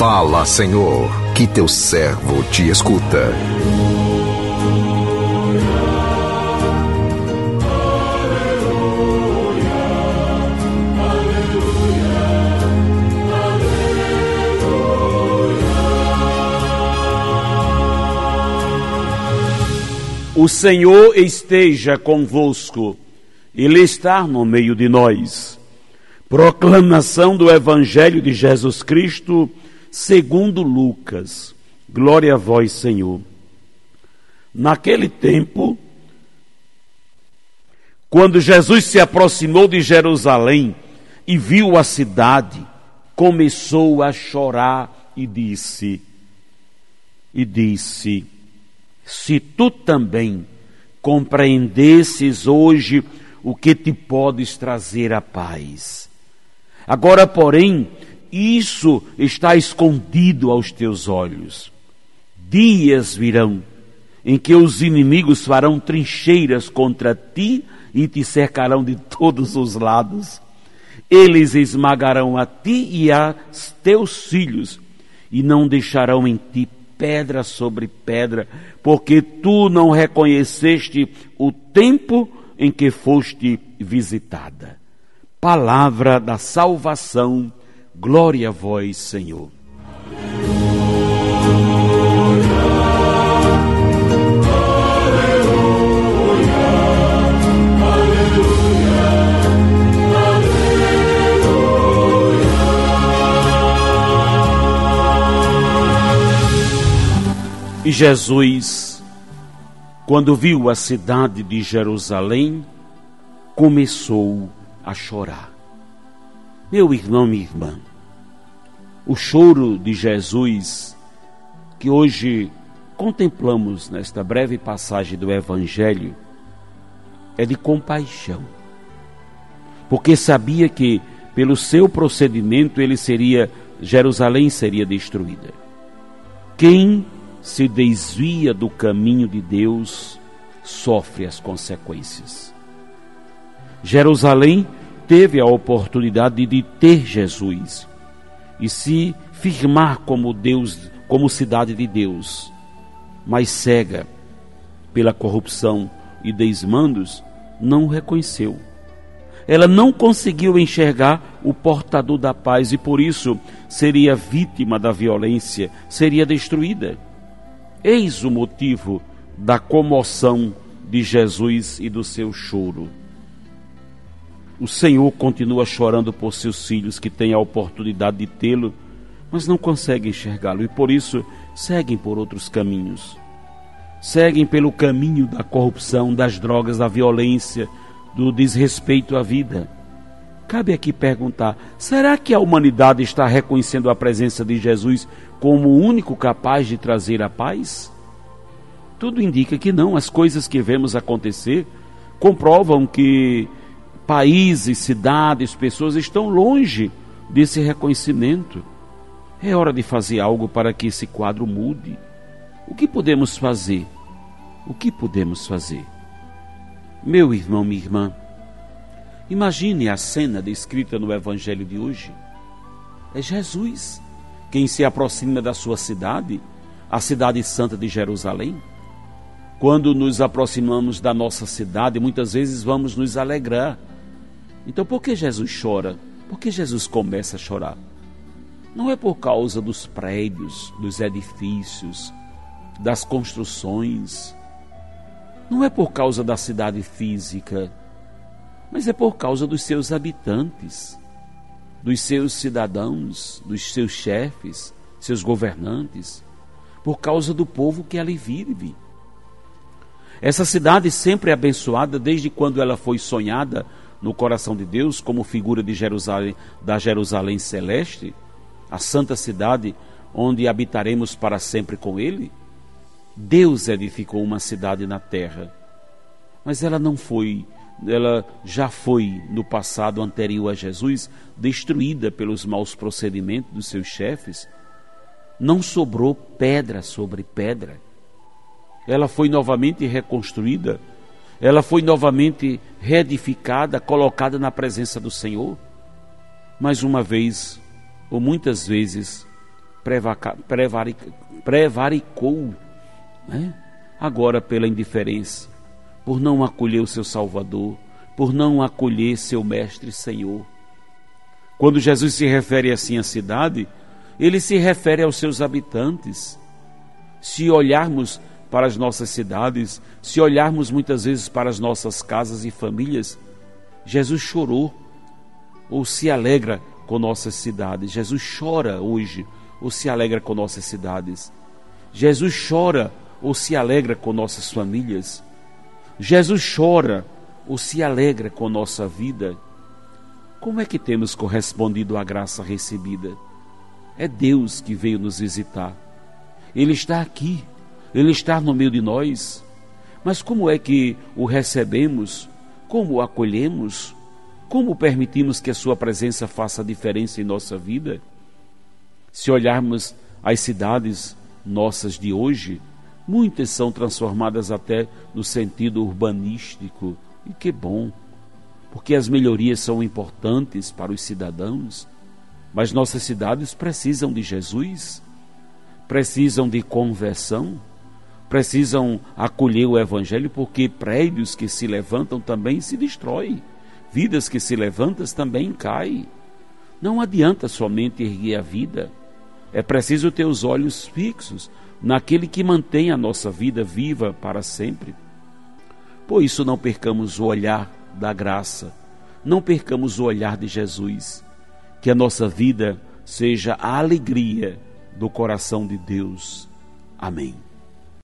Fala, Senhor, que teu servo te escuta. O Senhor esteja convosco, Ele está no meio de nós. Proclamação do Evangelho de Jesus Cristo, segundo Lucas. Glória a vós, Senhor. Naquele tempo, quando Jesus se aproximou de Jerusalém e viu a cidade, começou a chorar e disse: E disse: Se tu também compreendesses hoje o que te podes trazer a paz. Agora, porém, isso está escondido aos teus olhos. Dias virão em que os inimigos farão trincheiras contra ti e te cercarão de todos os lados. Eles esmagarão a ti e a teus filhos, e não deixarão em ti pedra sobre pedra, porque tu não reconheceste o tempo em que foste visitada palavra da salvação. Glória a vós, Senhor. E Jesus, quando viu a cidade de Jerusalém, começou a chorar. Meu irmão, minha irmã, o choro de Jesus, que hoje contemplamos nesta breve passagem do Evangelho, é de compaixão, porque sabia que pelo seu procedimento ele seria, Jerusalém seria destruída. Quem se desvia do caminho de Deus sofre as consequências. Jerusalém teve a oportunidade de ter Jesus e se firmar como Deus, como cidade de Deus, mas cega pela corrupção e desmandos, não o reconheceu. Ela não conseguiu enxergar o portador da paz e por isso seria vítima da violência, seria destruída. Eis o motivo da comoção de Jesus e do seu choro. O Senhor continua chorando por seus filhos que têm a oportunidade de tê-lo, mas não conseguem enxergá-lo e por isso seguem por outros caminhos. Seguem pelo caminho da corrupção, das drogas, da violência, do desrespeito à vida. Cabe aqui perguntar: será que a humanidade está reconhecendo a presença de Jesus como o único capaz de trazer a paz? Tudo indica que não. As coisas que vemos acontecer comprovam que países, cidades, pessoas estão longe desse reconhecimento. É hora de fazer algo para que esse quadro mude. O que podemos fazer? O que podemos fazer? Meu irmão, minha irmã, imagine a cena descrita no Evangelho de hoje. É Jesus quem se aproxima da sua cidade, a cidade santa de Jerusalém. Quando nos aproximamos da nossa cidade, muitas vezes vamos nos alegrar então por que Jesus chora? Por que Jesus começa a chorar? Não é por causa dos prédios, dos edifícios, das construções. Não é por causa da cidade física, mas é por causa dos seus habitantes, dos seus cidadãos, dos seus chefes, seus governantes, por causa do povo que ali vive. Essa cidade sempre é abençoada desde quando ela foi sonhada no coração de Deus como figura de Jerusalém, da Jerusalém celeste, a santa cidade onde habitaremos para sempre com ele? Deus edificou uma cidade na terra, mas ela não foi, ela já foi no passado anterior a Jesus destruída pelos maus procedimentos dos seus chefes. Não sobrou pedra sobre pedra. Ela foi novamente reconstruída ela foi novamente reedificada, colocada na presença do Senhor. Mais uma vez, ou muitas vezes, prevaricou, né? agora pela indiferença, por não acolher o seu Salvador, por não acolher seu Mestre Senhor. Quando Jesus se refere assim à cidade, ele se refere aos seus habitantes. Se olharmos para as nossas cidades, se olharmos muitas vezes para as nossas casas e famílias, Jesus chorou ou se alegra com nossas cidades. Jesus chora hoje ou se alegra com nossas cidades. Jesus chora ou se alegra com nossas famílias. Jesus chora ou se alegra com nossa vida. Como é que temos correspondido à graça recebida? É Deus que veio nos visitar. Ele está aqui, ele está no meio de nós. Mas como é que o recebemos? Como o acolhemos? Como permitimos que a Sua presença faça diferença em nossa vida? Se olharmos as cidades nossas de hoje, muitas são transformadas até no sentido urbanístico, e que bom, porque as melhorias são importantes para os cidadãos, mas nossas cidades precisam de Jesus, precisam de conversão, precisam acolher o Evangelho, porque prédios que se levantam também se destroem vidas que se levantam também caem. Não adianta somente erguer a vida, é preciso ter os olhos fixos naquele que mantém a nossa vida viva para sempre. Por isso, não percamos o olhar da graça, não percamos o olhar de Jesus, que a nossa vida seja a alegria do coração de Deus. Amém.